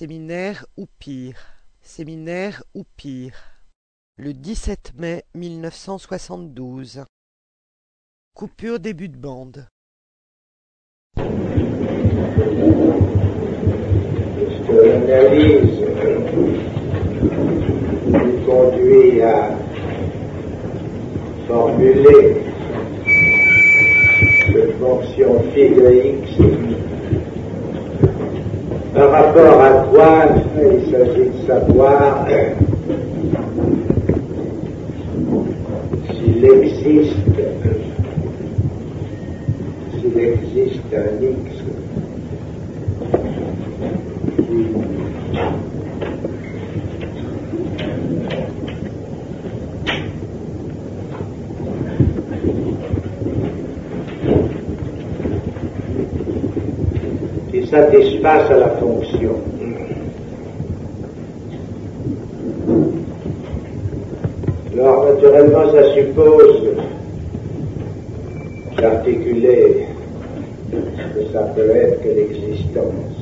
Séminaire ou pire. Séminaire ou pire. Le 17 mai 1972. Coupure début de bande. que l'analyse nous conduit à formuler cette fonction phi de x par rapport à quoi il s'agit de savoir s'il existe s'il existe un x satisfasse la fonction. Alors, naturellement, ça suppose d'articuler ce que ça peut être que l'existence.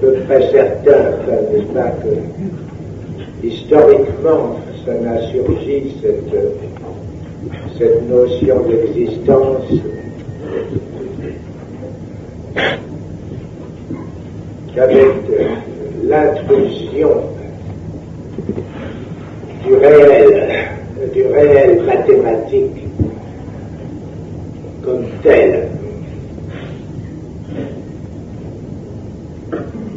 Peu près certain, n'est-ce pas, que historiquement, ça n'a surgi cette, notion d'existence qu'avec l'intrusion du réel, du réel mathématique comme tel.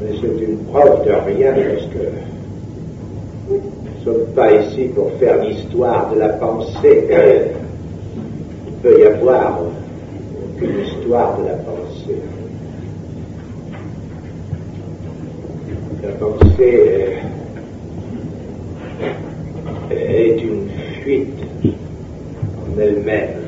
Mais c'est une preuve de rien parce que nous ne sommes pas ici pour faire l'histoire de la pensée. Il peut y avoir aucune histoire de la pensée. La pensée est, est une fuite en elle-même.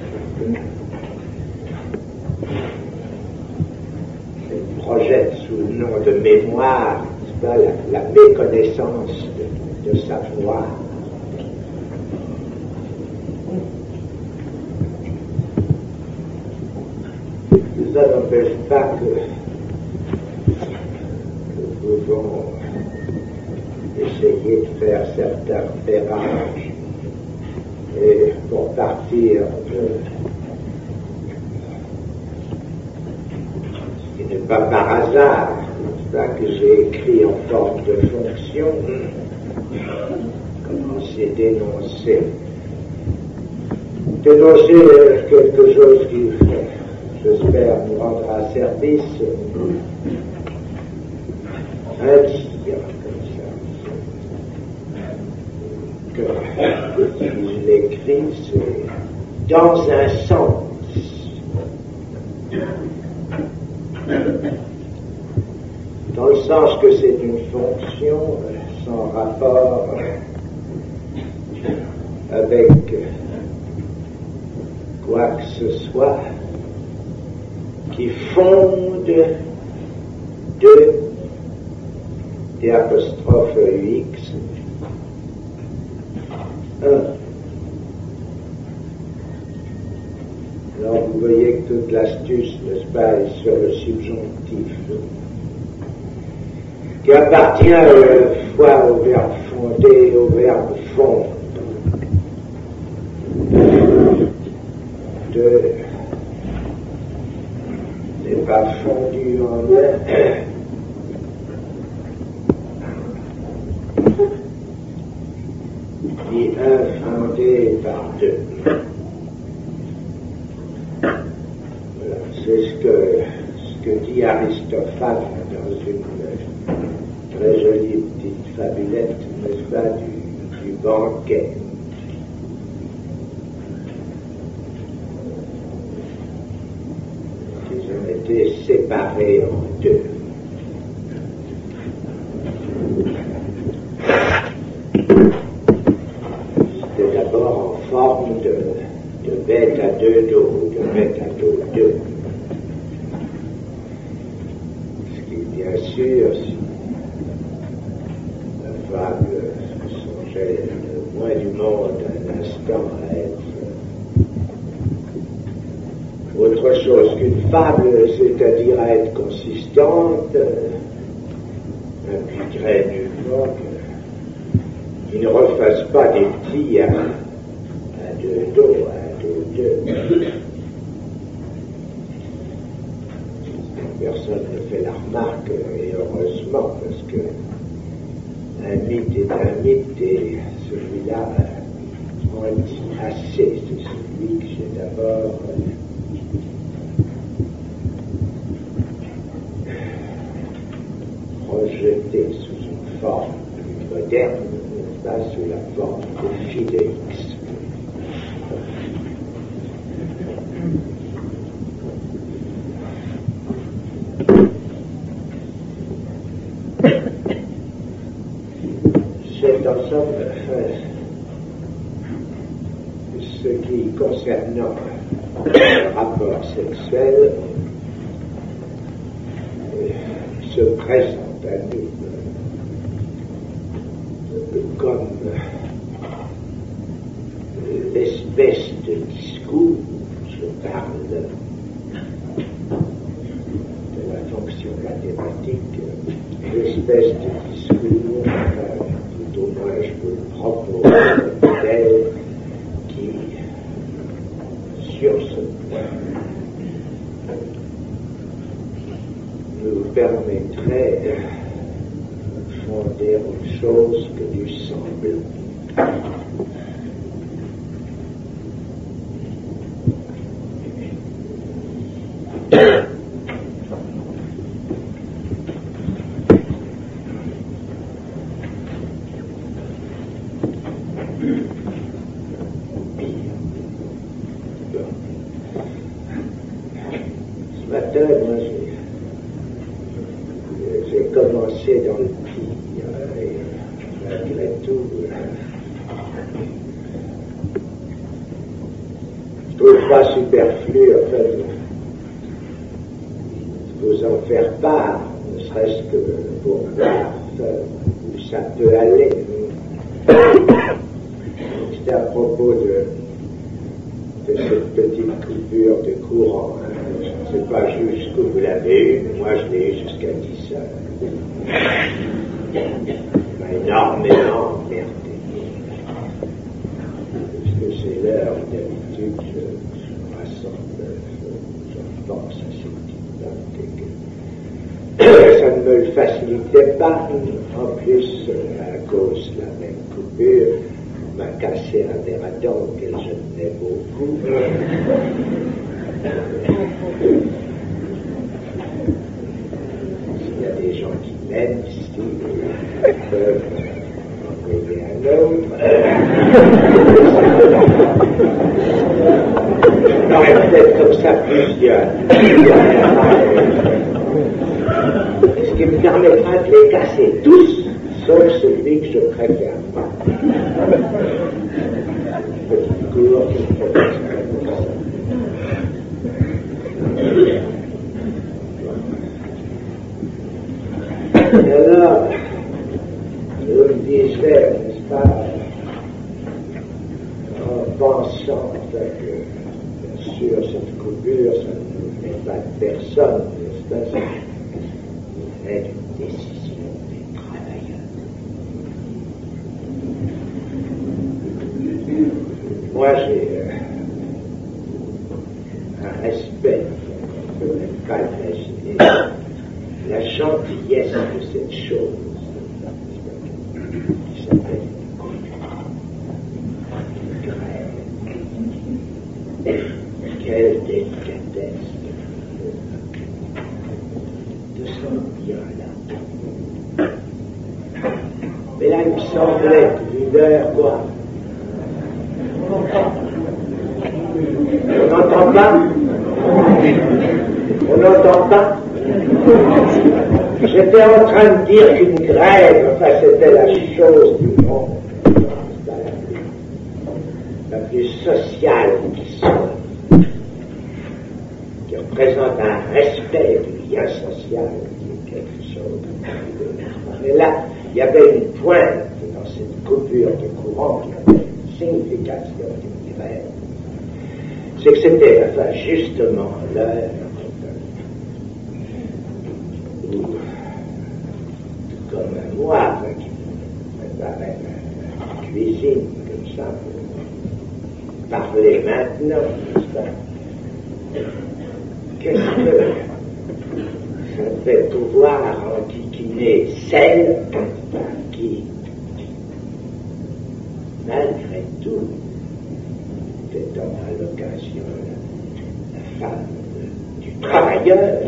Sous le nom de mémoire la, la méconnaissance de, de savoir. Ça n'empêche pas que nous pouvons essayer de faire certains repérages et pour partir de ce qui n'est pas par hasard, que j'ai écrit en forme de fonction, commencer dénoncer. Dénoncer quelque chose qui, j'espère, nous rendra service un dire comme ça, que il écrit, c'est dans un sens. Dans le sens que c'est une fonction euh, sans rapport avec quoi que ce soit qui fonde de et apostrophe UX. Un. Alors vous voyez que toute l'astuce, n'est-ce pas, est sur le subjonctif, qui appartient à la fois au verbe fonder au verbe fondre. De n'est pas fondu en un. et un fondé par deux. Voilà, c'est ce que, dit Aristophane dans une très jolie petite fabulette, n'est-ce pas, du, du banquet. Ils ont été séparés en deux. quelle délicatesse de sortir là. Mais là, il me semblait une heure, quoi. On n'entend pas On n'entend pas J'étais en train de dire qu'une grève, enfin, c'était la chose du monde, la plus sociale présente un respect du lien social qui est quelque chose Mais là, il y avait une pointe dans cette coupure de courant qui avait une signification du divers. C'est que c'était, enfin, justement l'heure où, comme un moine qui préparait la cuisine, comme ça, parler maintenant, que ça fait pouvoir enquiquiner celle qui, malgré tout, étant à l'occasion la femme du travailleur,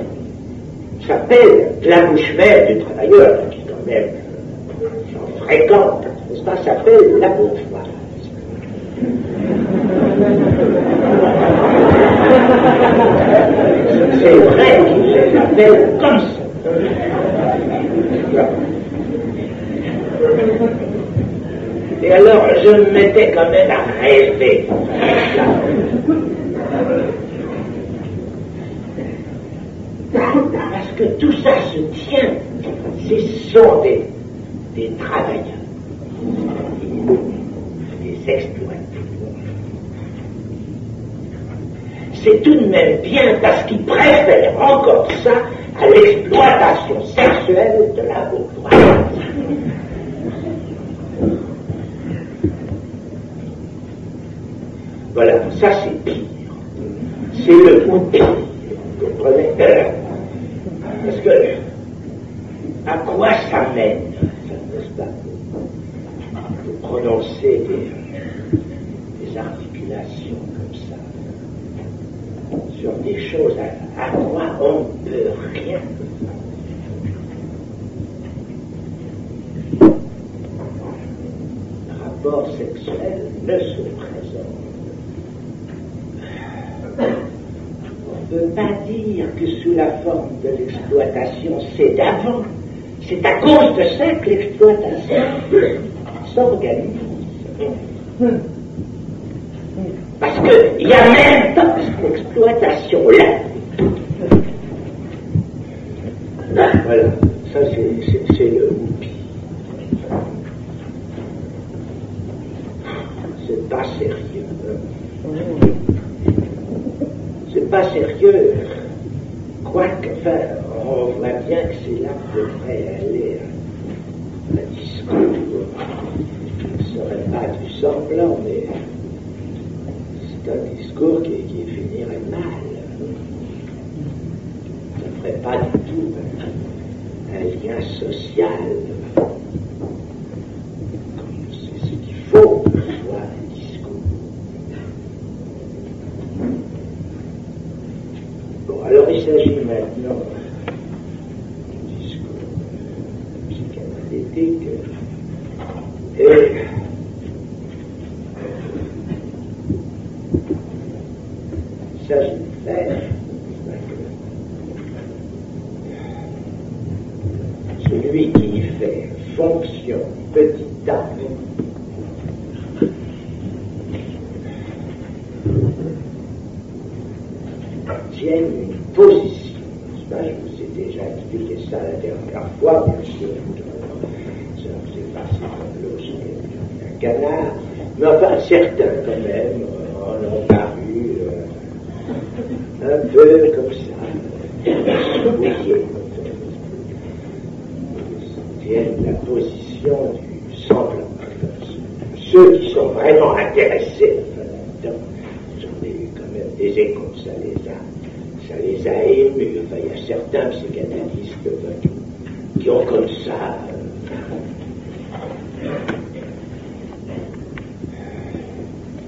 s'appelle la bouche mère du travailleur, qui quand même j'en fréquente, n'est-ce pas, s'appelle la bourgeoise. C'est vrai qu'il s'appelle comme ça. Et alors, je me mettais quand même à rêver. Parce que tout ça se tient. Ce sont des, des travailleurs, des exploitants. C'est tout de même bien parce qu'ils préfèrent encore ça à l'exploitation sexuelle de la bourgeoisie. Voilà, ça c'est pire. C'est le mot pire. Vous comprenez? Parce que, à quoi ça mène, n'est-ce pas Vous prononcez des, articulations des choses à, quoi on ne peut rien. Rapport sexuel ne se présente on ne peut pas dire que sous la forme de l'exploitation, c'est d'avant. C'est à cause de ça que l'exploitation s'organise. Parce qu'il y a même exploitation-là. Voilà, ça c'est le whoopi. C'est pas sérieux. Hein? c'est pas sérieux. Quoique, enfin, on voit bien que c'est là que devrait aller un discours. Ce serait pas du semblant, mais c'est un discours qui, mal. Ça ne ferait pas du tout un, lien social. C'est ce qu'il faut pour soit un discours. Bon, alors il s'agit maintenant du discours psychanalytique et il s'agit de faire celui qui fait fonction petit a tienne une position. Ça, je vous ai déjà expliqué ça la dernière fois, bien sûr. Ça vous est passé comme l'eau sur un canard. Mais enfin, certains, quand même, en ont paru euh, un peu comme ça, souillés. Ils tiennent la position du semblant. Ceux qui sont vraiment intéressés là-dedans, j'en ai eu quand même des échos, ça les a ça les a émus. Enfin, il y a certains psychanalystes enfin, qui ont comme ça euh,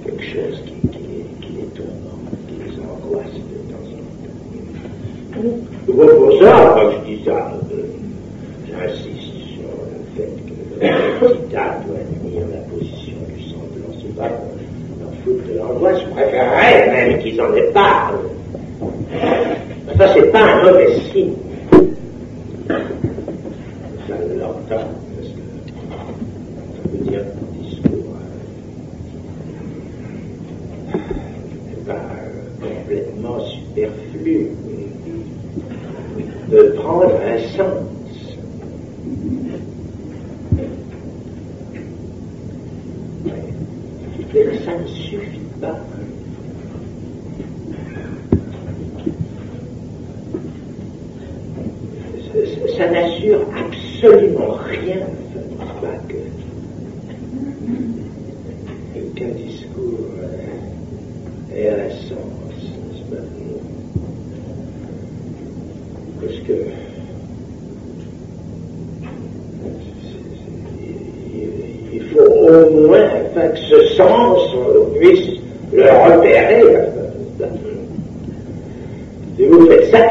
quelque chose qui, qui, les, qui les tourmente, qui les angoisse de temps en temps. Pour ça, quand je dis ça, euh, j'insiste sur le fait que le petit A doit tenir la position du semblant. C'est pas qu'on en fout de l'angoisse, je préférerais même qu'ils en aient pas. Ça, c'est pas un mauvais signe. Ça l'entend, parce que ça veut dire que le discours n'est pas complètement superflu, de prendre un sens. Mais ça ne suffit pas. Ça, ça n'assure absolument rien, pas que qu'un discours euh, ait un sens, n'est-ce pas Parce que il faut au moins enfin, que ce sens on puisse le repérer. Si vous faites ça,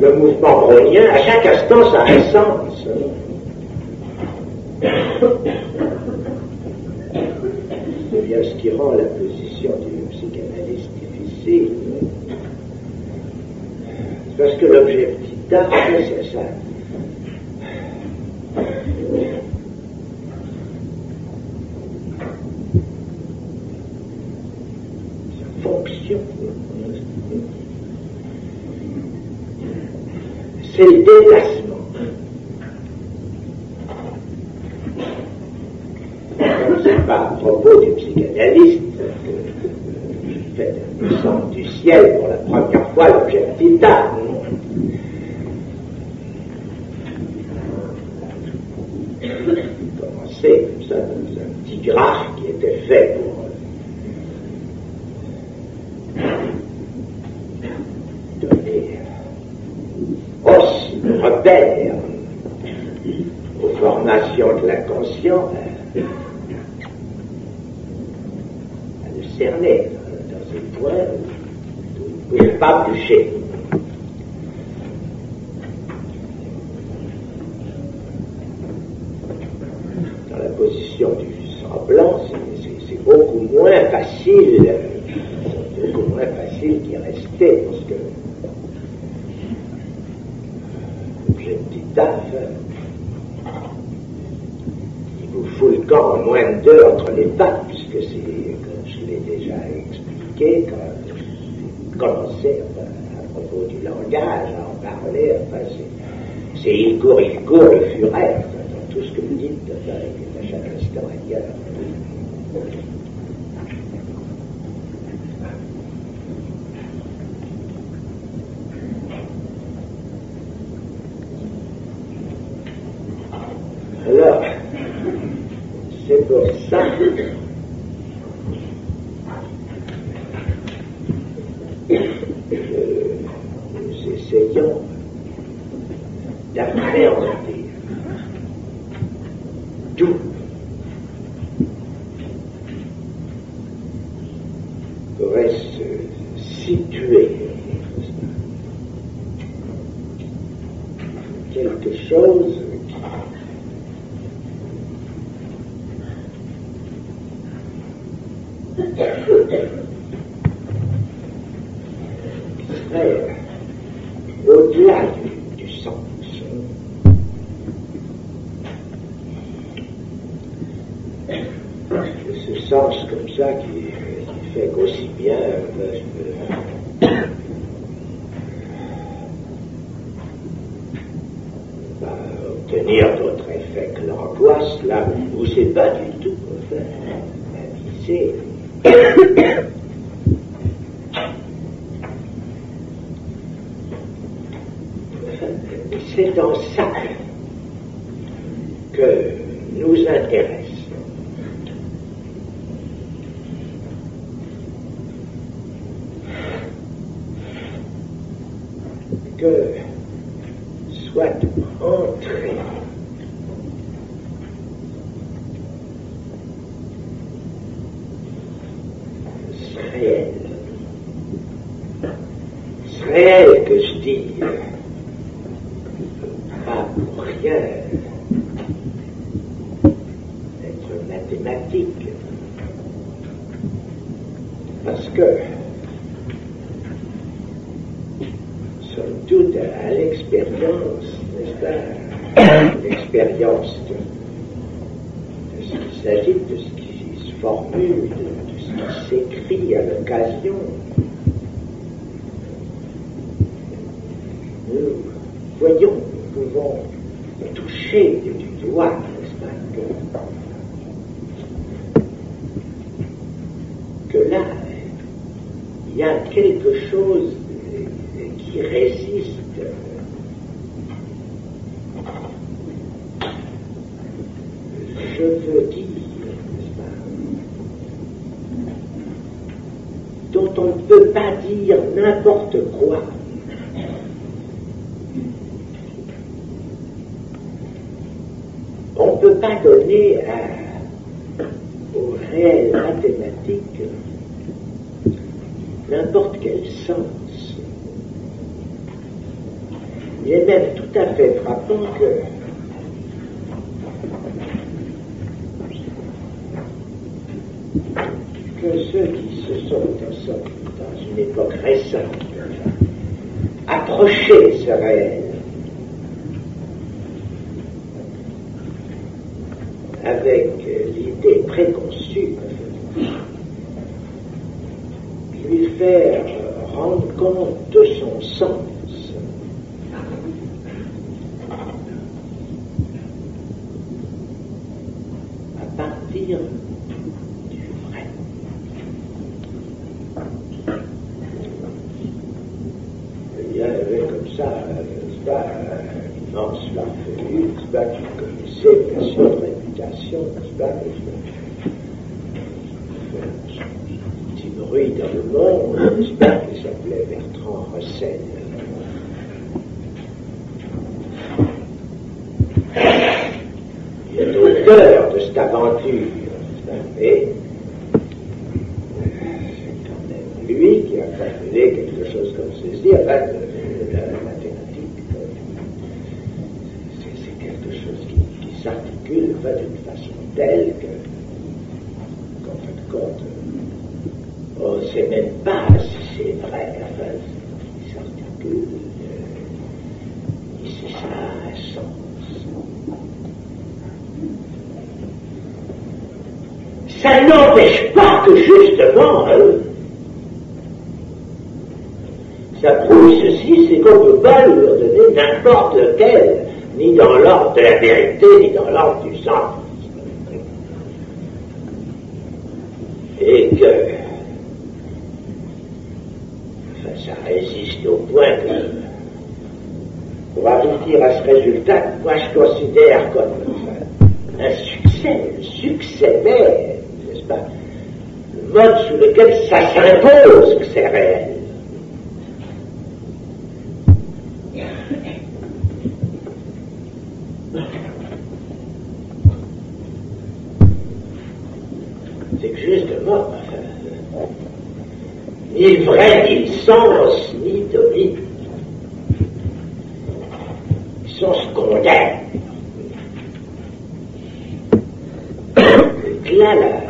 le mouvement brownien, à chaque instant, ça a un sens. C'est bien ce qui rend la position du psychanalyste difficile. Parce que l'objectif d'art, c'est ça. Sa fonction. C'est le déplacement. Pas à propos du psychanalyste que le centre du ciel pour la première fois l'objectif d'art. Commencer comme ça dans un petit graphe qui était fait pour donner aussi de repère aux formations de l'inconscient à le cerner dans un point où il ne peut pas bûcher. Dans la position du semblant, c'est- beaucoup moins facile, beaucoup moins facile d'y rester parce que l'objectif d'art, il vous fout le camp en moins de deux entre les pattes, puisque c'est, comme je l'ai déjà j'ai commencé enfin, à propos du langage, à en parler, enfin, c'est, c'est il court, il court, le furet, enfin, dans tout ce que vous dites, enfin, à chaque instant ailleurs. Alors, c'est pour ça que nous essayons d'appréhender d'où pourrait se situer quelque chose qui serait au-delà du, du sens. Ce comme ça qui, fait qu'aussi bien euh, peux- va obtenir d'autres effets que l'angoisse, là où c'est pas du tout enfin, avisé. C'est dans une époque récente, approcher ce réel avec l'idée préconçue de lui faire rendre compte de son sens. que ça s'impose que c'est réel. C'est que justement, ni vrai, ni sens, ni dolique, ils sont secondaires. Donc là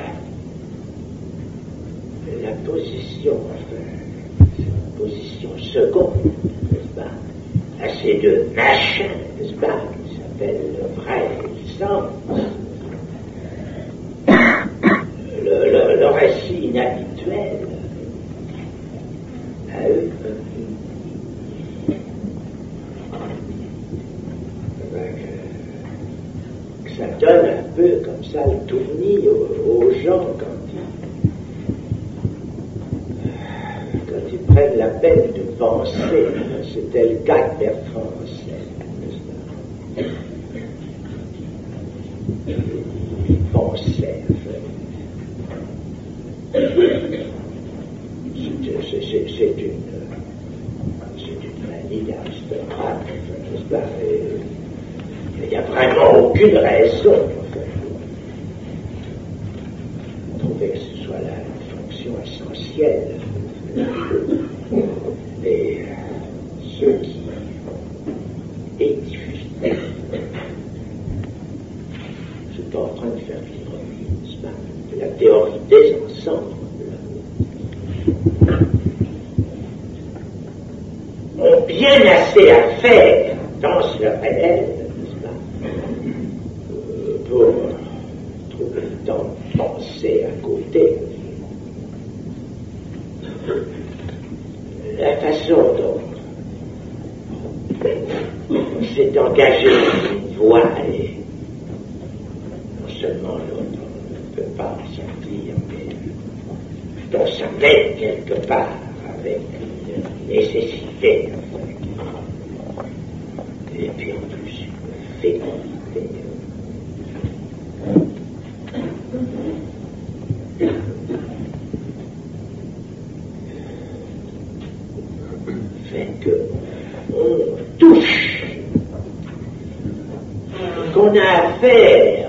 qu'on a affaire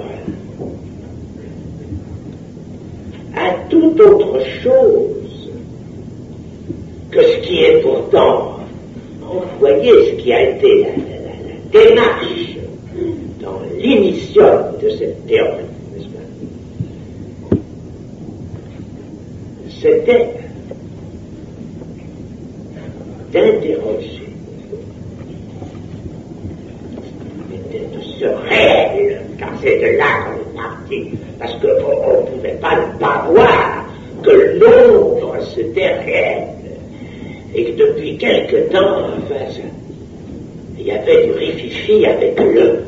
à toute autre chose que ce qui est pourtant, vous voyez ce qui a été la, démarche dans l'émission de cette théorie, n'est-ce pas? C'était d'interroger ce temps, enfin, il y avait du réfugié avec le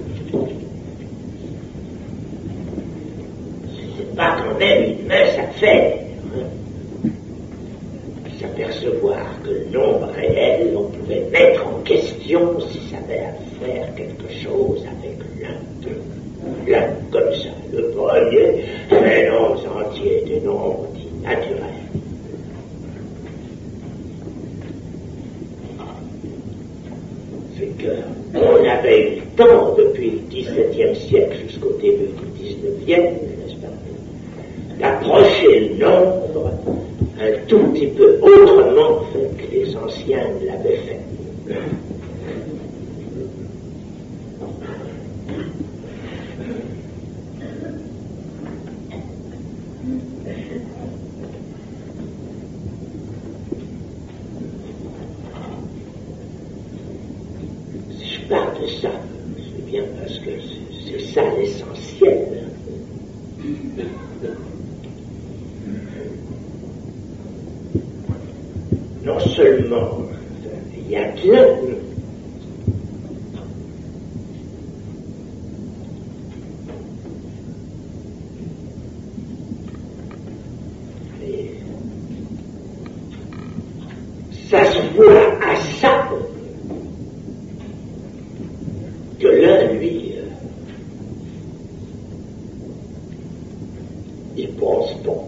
il pense bon.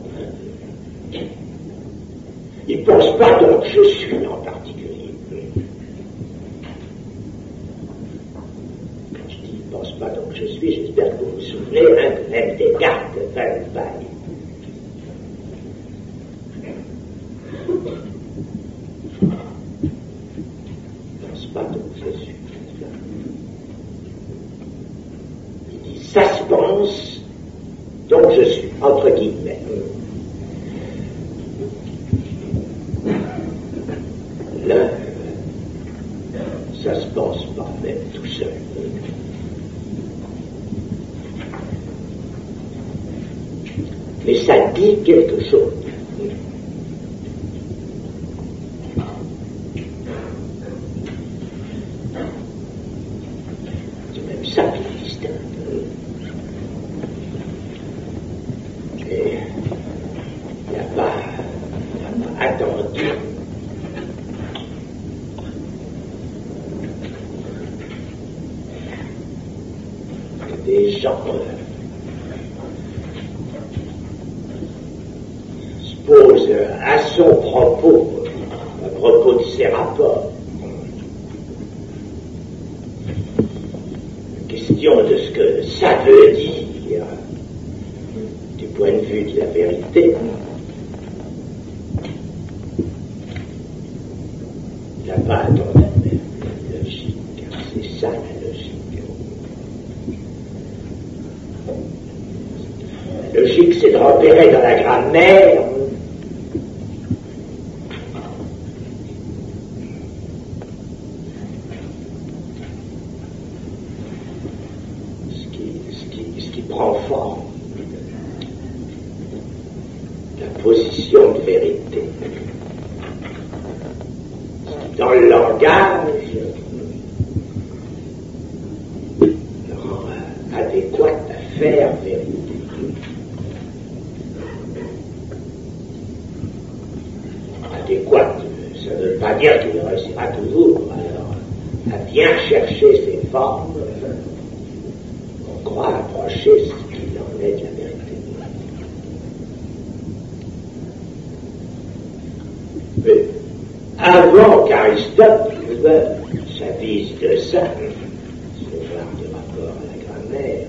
Il pense pas donc je suis en particulier. Quand je dis il pense pas donc je suis, j'espère que vous vous souvenez hein, même des cartes de ça ne veut pas dire qu'il réussira toujours. Alors, à bien chercher ses formes, on croit approcher ce qu'il en est de la vérité. Mais avant qu'Aristote s'avise de ça, ce genre de rapport à la grammaire,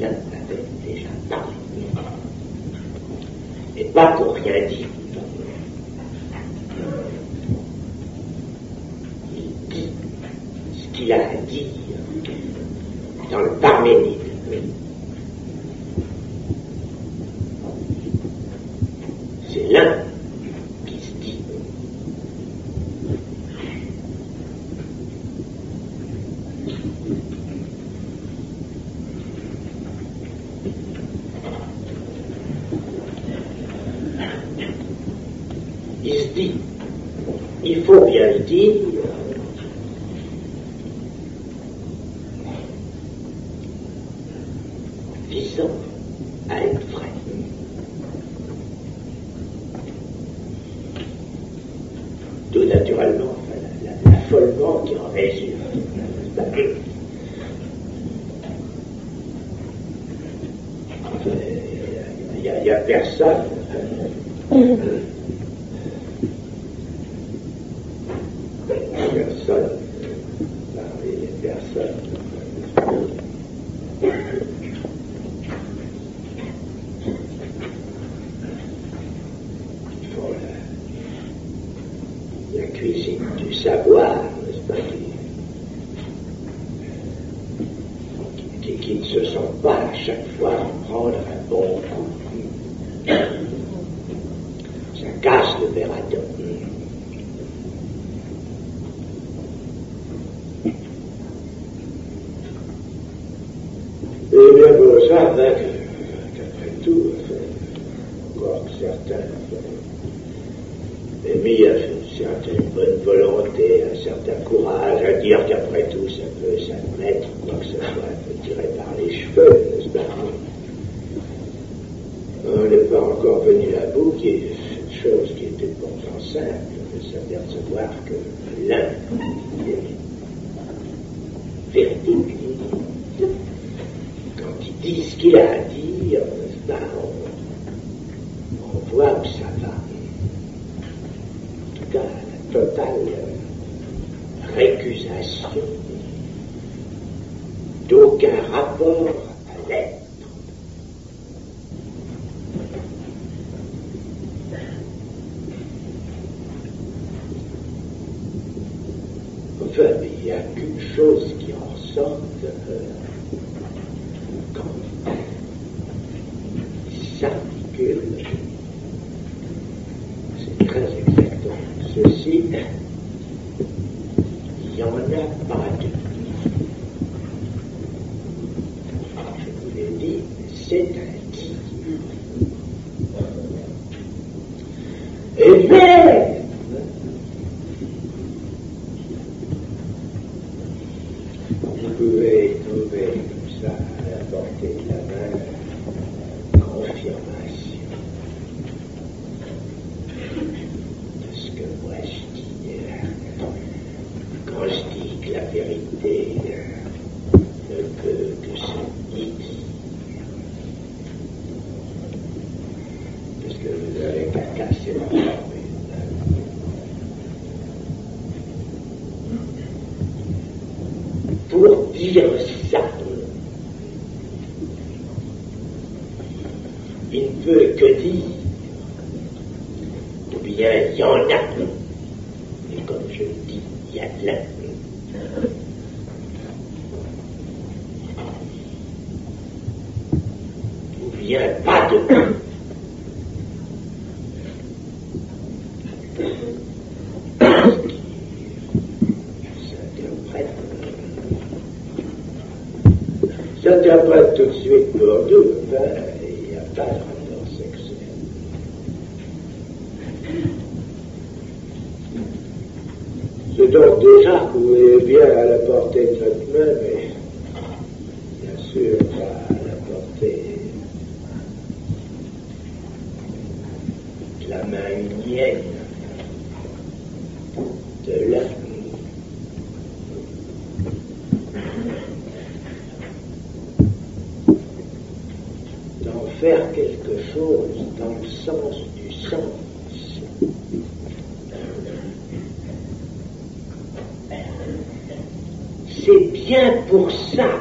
l'un avait déjà parlé. Et pas pour rien dire. Il dit ce qu'il a à dire dans le Parménide. C'est l'un qui se dit. Il se dit, il faut bien le dire, visant à être vrai. Tout naturellement, enfin, la- la- l'affolement qui en résulte. Enfin, Il n'y a, il y a personne. Personne. Parmi les personnes. Ils font la, la cuisine du savoir, n'est-ce pas, qui, qui, qui ne se sentent pas à chaque fois en prendre un bon coup. Ça casse le verre à dos. Eh bien, pour ça, ben, que- qu'après tout, enfin, encore que certains à une certaine bonne volonté, un certain courage à dire qu'après tout, ça peut s'admettre, quoi que ce soit, un peu tiré par les cheveux, n'est-ce pas? On n'est pas encore venu à bout, qui est une chose qui était pourtant simple, de s'apercevoir que l'un est véridique. Quand il dit ce qu'il a à dire, n'est-ce pas, on, on voit où ça va. En tout cas, la totale euh, récusation d'aucun rapport à l'être. Enfin, mais il n'y a qu'une chose qui en sorte euh, quand il s'articule. C'est très exactement ceci. Il n'y en a pas de. Je vous l'ai dit, c'est un dit. Et bien, vous pouvez trouver comme ça à la portée de la main confirmation de ce que moi je dis. euh, Quand je dis que la vérité euh, ne peut que se dire, parce que vous avez qu'à casser la formule. Pour dire ça, il ne peut que dire, ou bien il y en a, et comme je le dis, il y a de l'un. Ou bien pas de s'interprète s'interprète tout de suite pour ben, il n'y a pas déjà mais bien à la portée de votre main, mais bien sûr pas à la portée de la main indienne, de l'Inde. D'en faire quelque chose dans le sens بوكس. نعم.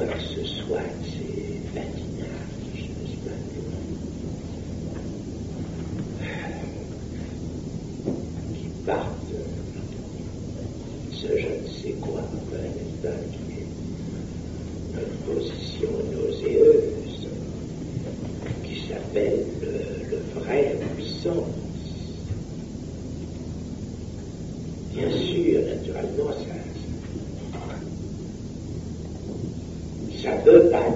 voilà ce soin, ces patinages, qui partent, ce je ne sais quoi, ben, ซื้อการ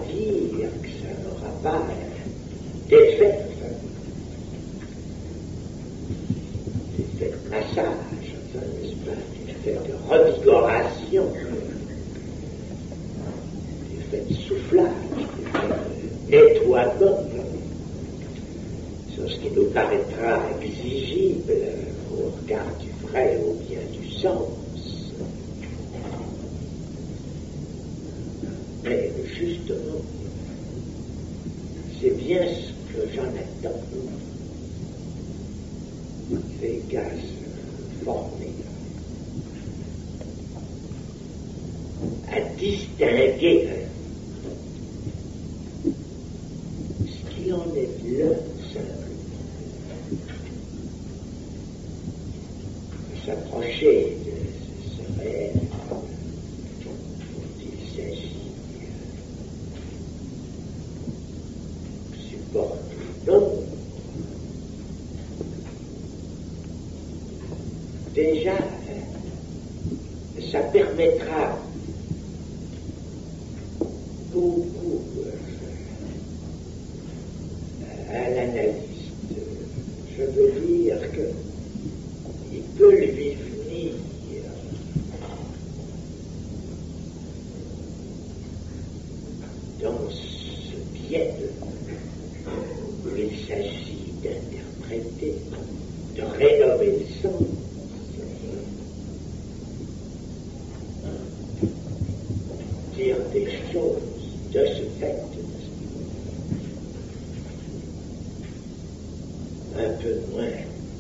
déjà un peu moins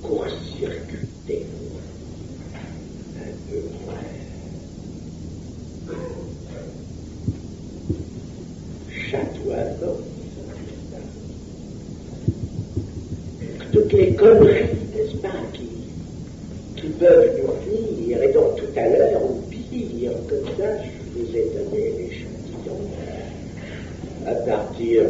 court-circuité, un peu moins chatoisant. Toutes les conneries, n'est-ce pas, qui, peuvent nous venir, et donc tout à l'heure, ou pire, comme ça, je vous ai donné l'échantillon à partir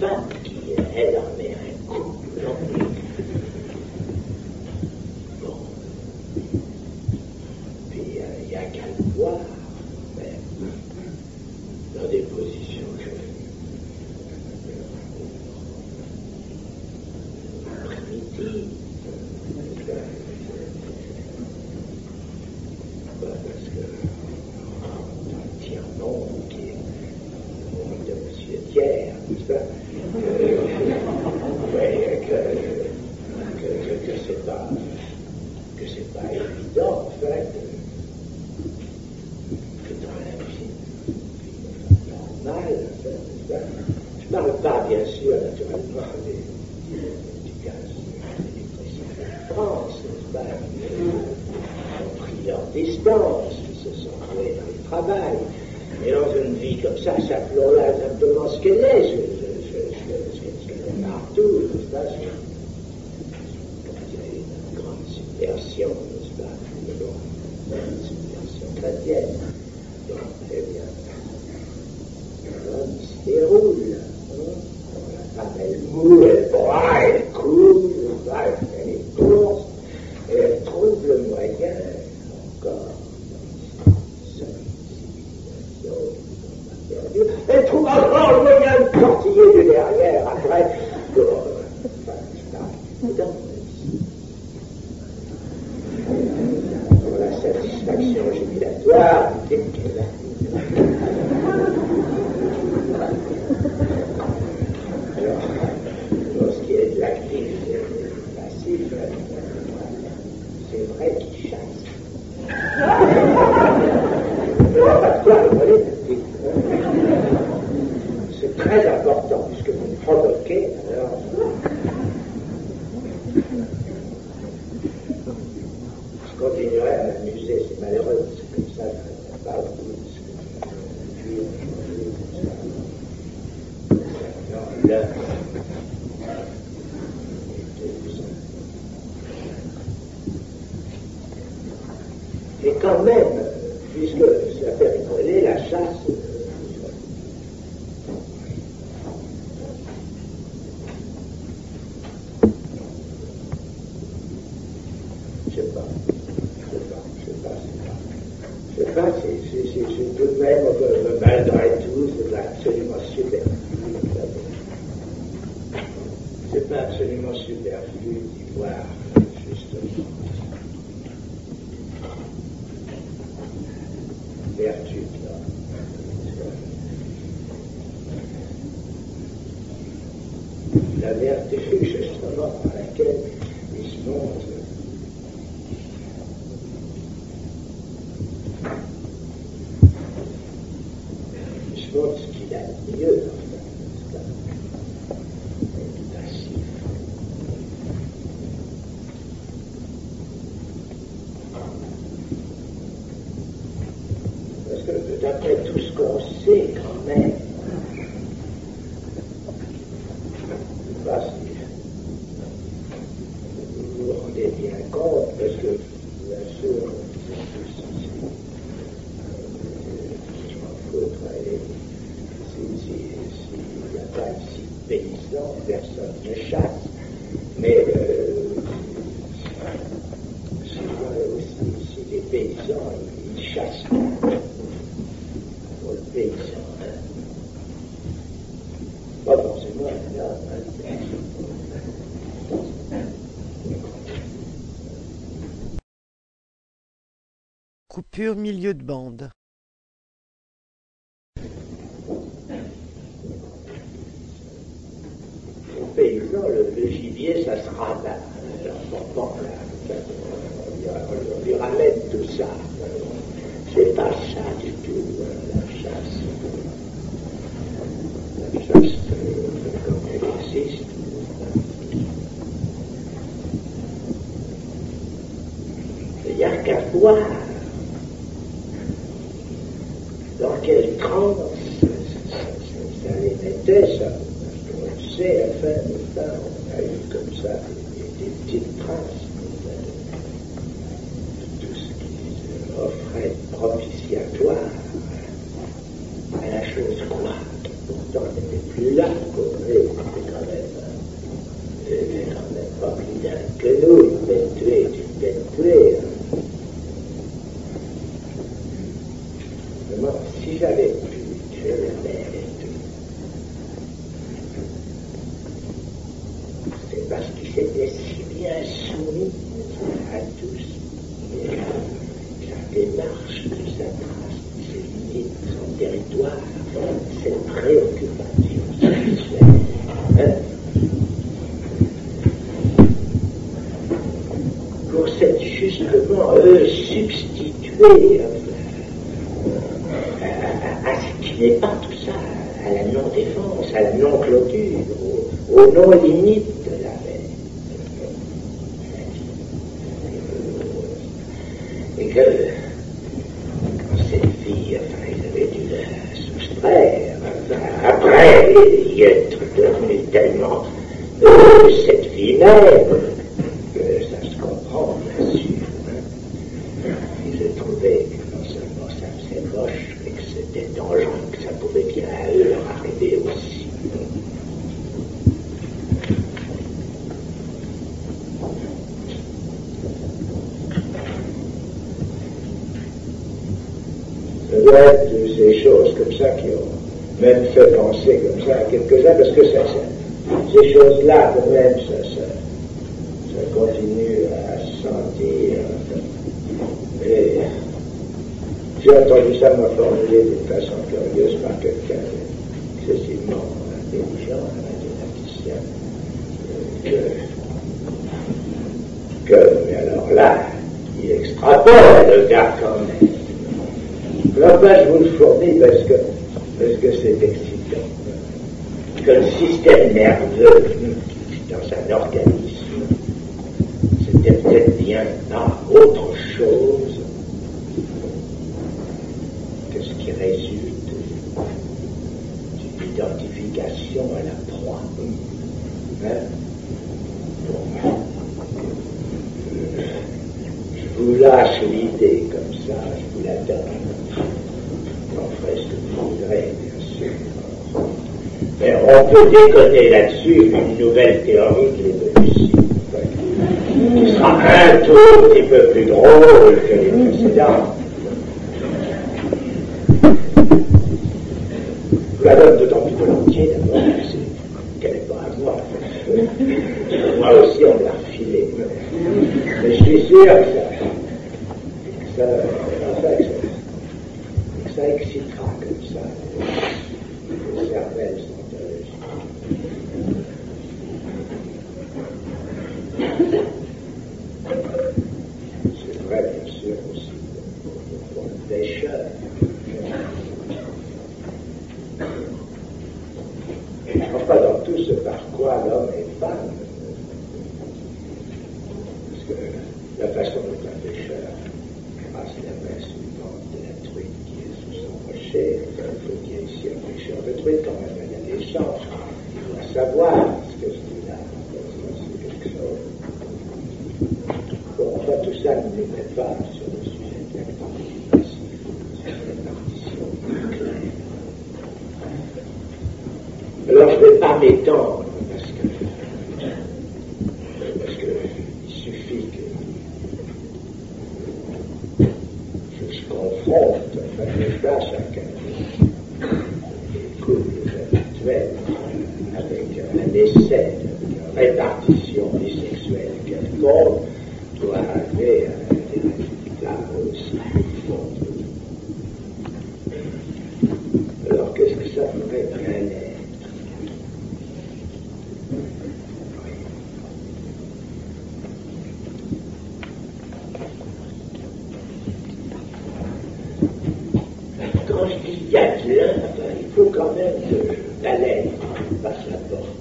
back. Mais quand même, puisque l'affaire est brûlée, la chasse Coupure milieu de bande. dans quel ça les mettait, ça, on le sait, à la fin de ça, on a eu comme ça des, petites traces de, tout ce qu'ils offrait propitiatoire à la chose croire, qui pourtant n'était plus là. alegria. parce que c'est excitant, que le système nerveux, dans un organisme, c'était peut-être bien pas autre chose que ce qui résulte d'une identification à la proie. Hein? Je vous lâche l'idée comme ça. On peut déconner là-dessus une nouvelle théorie de l'évolution, qui sera un tout petit peu plus drôle que les précédents. Je la donne d'autant plus volontiers d'abord, qu'elle n'est pas à moi. Moi aussi, on l'a refilée. Mais je suis sûr que ça بخش انداخت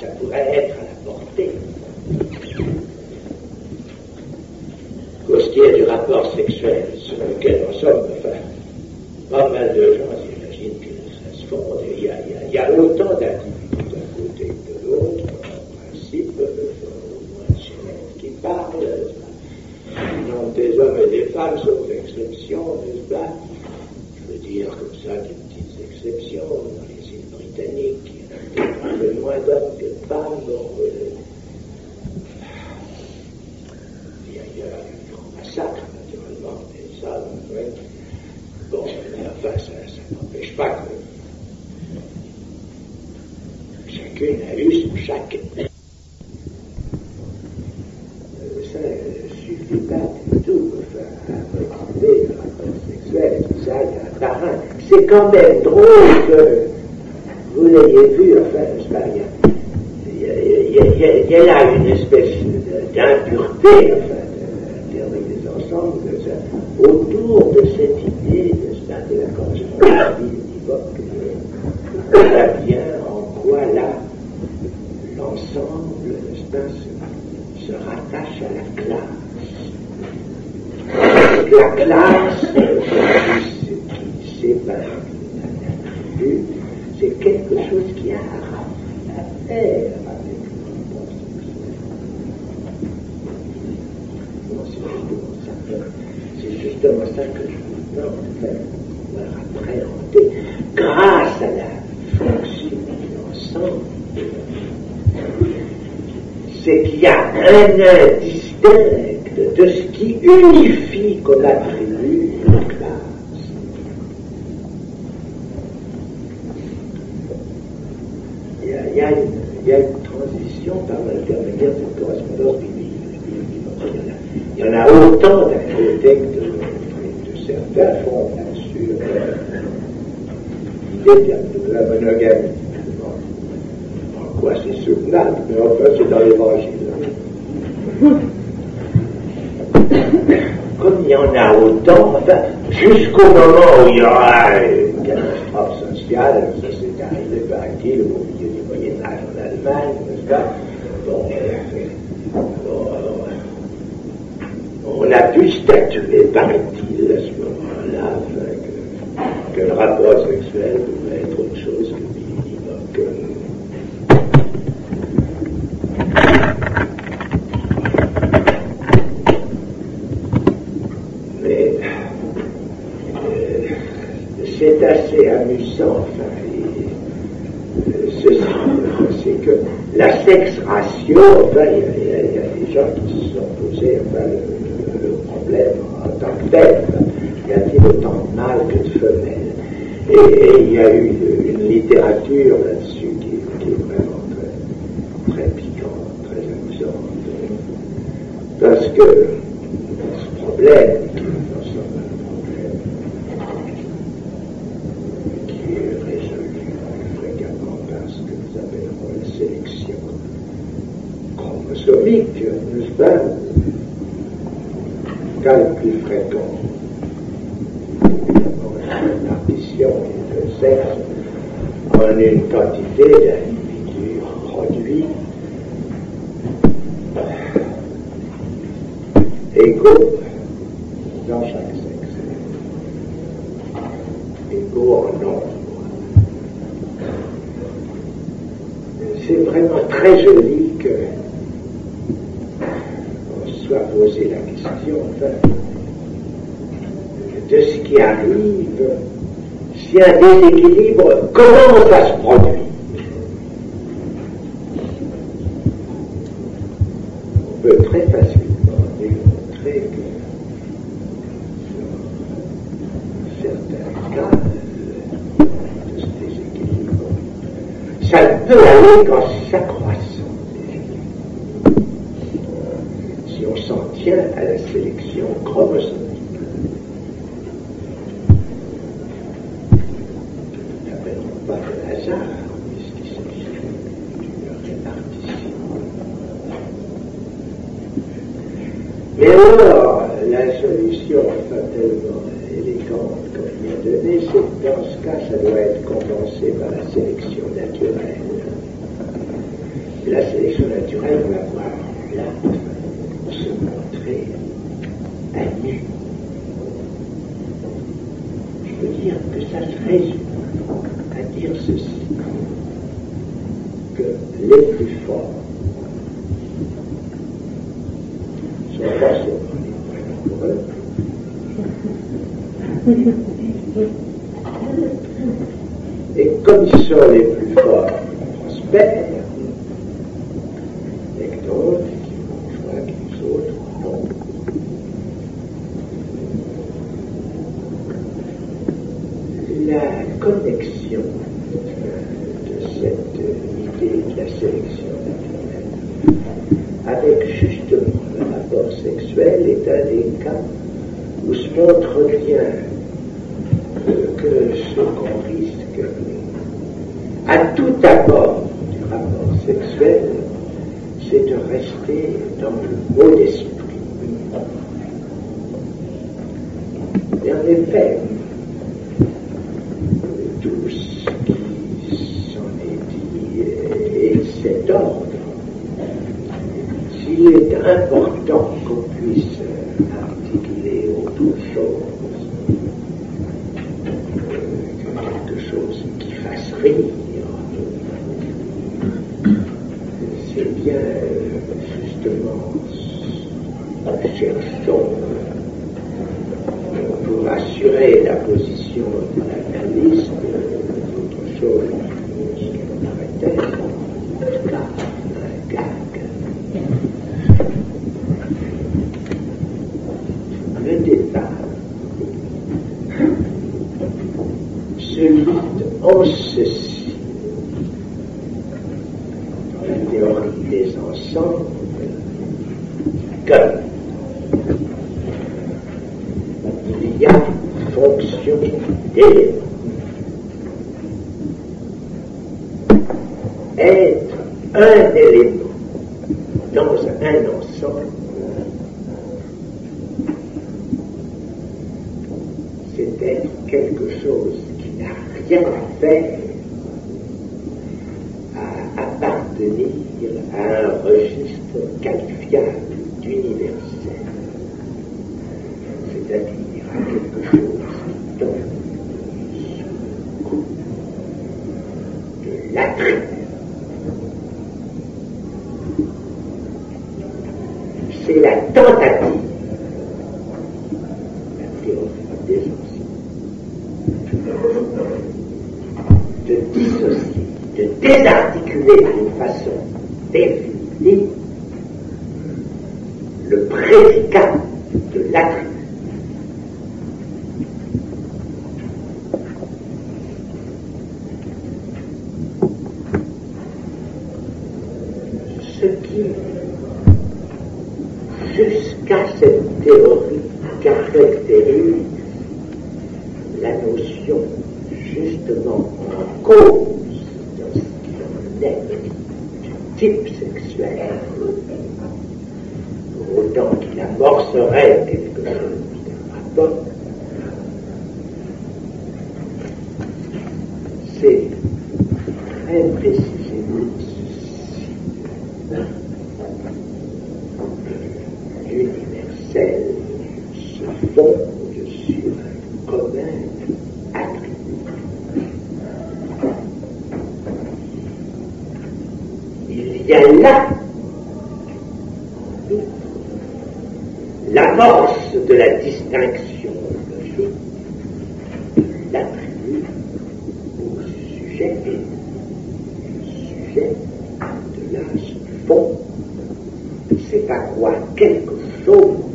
ça pourrait être à la portée. Pour ce qui est du rapport sexuel sur lequel nous sommes, enfin, pas mal de gens, j'imagine, qui se font, y il y a autant C'est quand même drôle que vous l'ayez vu, enfin, n'est-ce pas, il y a- il a- il y a- là une espèce d'impureté, enfin, de la théorie des ensembles, de ça, autour de cette idée, n'est-ce pas, de la correspondance univoque, de la bien en quoi là, l'ensemble, n'est-ce pas, se, se rattache à la classe. Et que la classe, euh, qui, qui sépare l'individu, c'est quelque chose qui a à faire avec le rapport sexuel. Bon, c'est justement ça. C'est justement ça que je veux enfin, voilà, appréhender grâce à la fonction de l'ensemble. C'est qu'il y a un indistinct de ce qui unifie comme attribut une classe. Il y a, il y a une, il y a une transition par l'intermédiaire de cette correspondance biblique. Il y en a, il y en a autant d'un côté que de l'autre. Et de certains font, bien sûr, euh, l'idée de la monogamie. Bon, En quoi c'est soutenable, mais enfin c'est dans l'évangile. Comme il y en a autant, enfin, jusqu'au moment où il y aura une catastrophe sociale, ça s'est arrivé par il au milieu du Moyen-Âge en Allemagne, n'est-ce pas? Bon, bon, on a pu statuer, paraît-il, à ce moment-là, que, que le rapport sexuel pouvait être autre chose que univoque. Mais euh, c'est euh, c'est que la sexe ratio, enfin, il y, a- des gens qui se sont posés le, problème en tant que tel. y a-t-il autant de mâles que de femelles? Et, il y a eu une, une littérature là-dessus qui, qui est vraiment très, très piquante, très amusante. Parce que ce problème, qui est non seulement un problème qui est résolu fréquemment par ce que nous appellerons la sélection chromosomique, n'est-ce pas Cas le plus fréquent, évidemment, la répartition de sexe en une quantité d'individus produits égaux dans chaque sexe, égaux en nombre. C'est vraiment très joli que on se soit posé la question enfin, de ce qui arrive si un déséquilibre, comment ça la solution est pas tellement élégante comme il a donné, c'est que dans ce cas, ça doit être compensé par la sélection naturelle. La sélection naturelle va voir l'âme se montrer à nu. Je veux dire que ça se résume à dire ceci. hors ceci. La théorie des ensembles, que il y a fonction. Être un élément dans un ensemble, c'est être quelque chose tient à faire, à appartenir à un registre qualifiable d'univers. c'est à quoi quelque chose.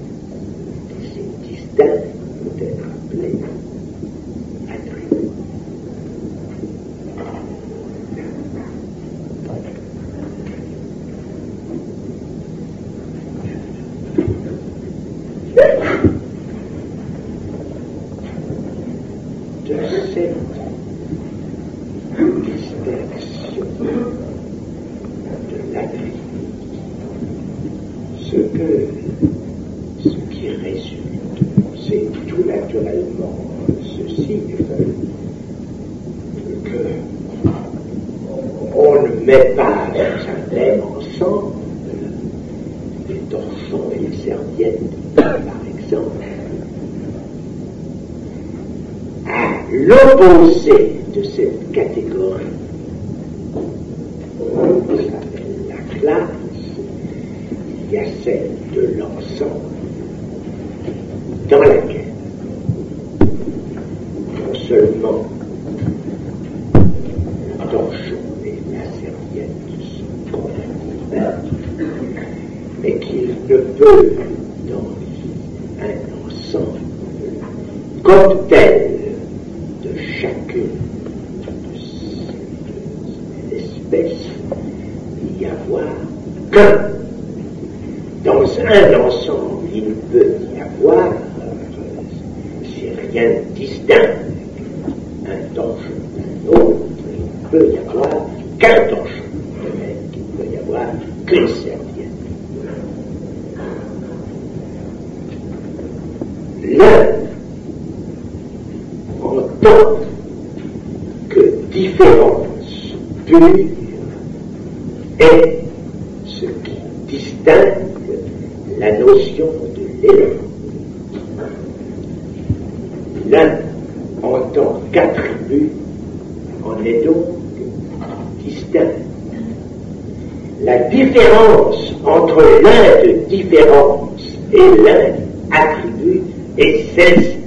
Différence et l'un attribut est celle-ci.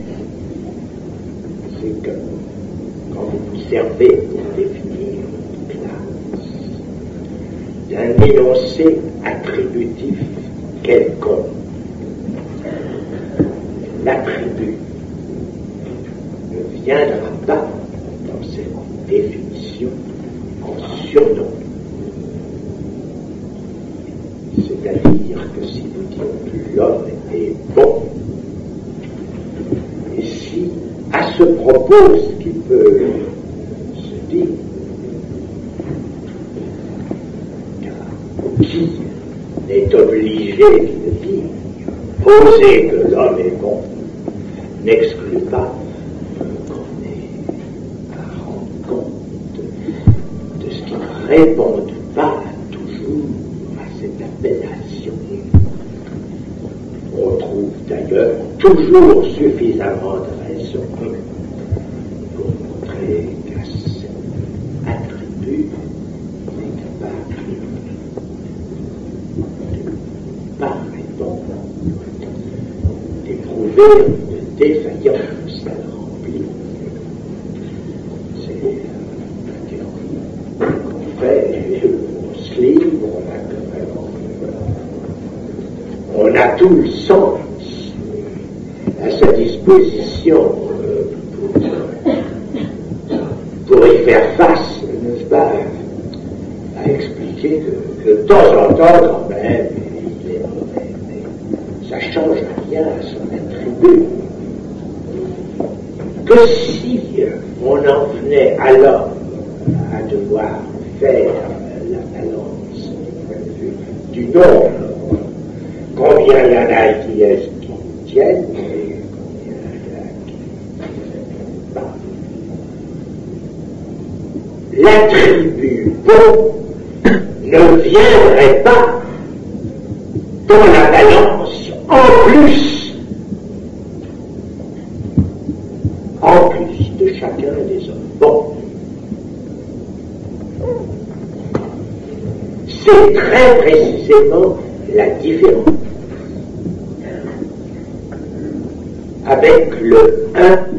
C'est que quand vous vous servez pour définir une classe d'un énoncé attributif quelconque, l'attribut ne viendra pas dans cette définition en surnom. C'est-à-dire que si l'homme est bon, et si à ce propos, ce qui peut se dire, qui est obligé de dire, poser que l'homme est bon, n'exclut pas qu'on ait à rendre compte de ce qui répond toujours suffisamment de raisons pour montrer qu'à cet attribut n'est capable de pas répondre, d'éprouver une défaillance à le remplir. C'est la théorie qu'on fait, on se livre, on a on tout le sens à sa disposition pour, y faire face, n'est-ce pas, à expliquer que, de temps en temps, quand même, il est mauvais, mais ça change rien à son attribut. Que si on en venait alors à devoir faire la balance du nombre, combien il y en a qui, qui tiennent et combien il y en a qui ne pas. L'attribut bon ne viendrait pas dans la balance en plus, en plus de chacun des hommes bons. C'est très précisément la différence avec le 1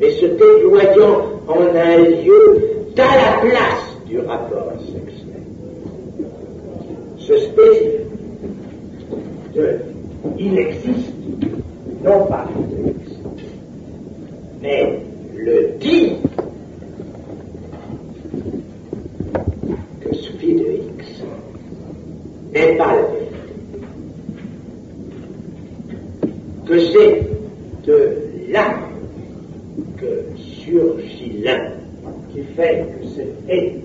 mais se déployant en un lieu à la place du rapport sexuel. Ce spécifique il existe, non pas de mais le dit que ce de X n'est pas le vérité, que c'est fait que c'était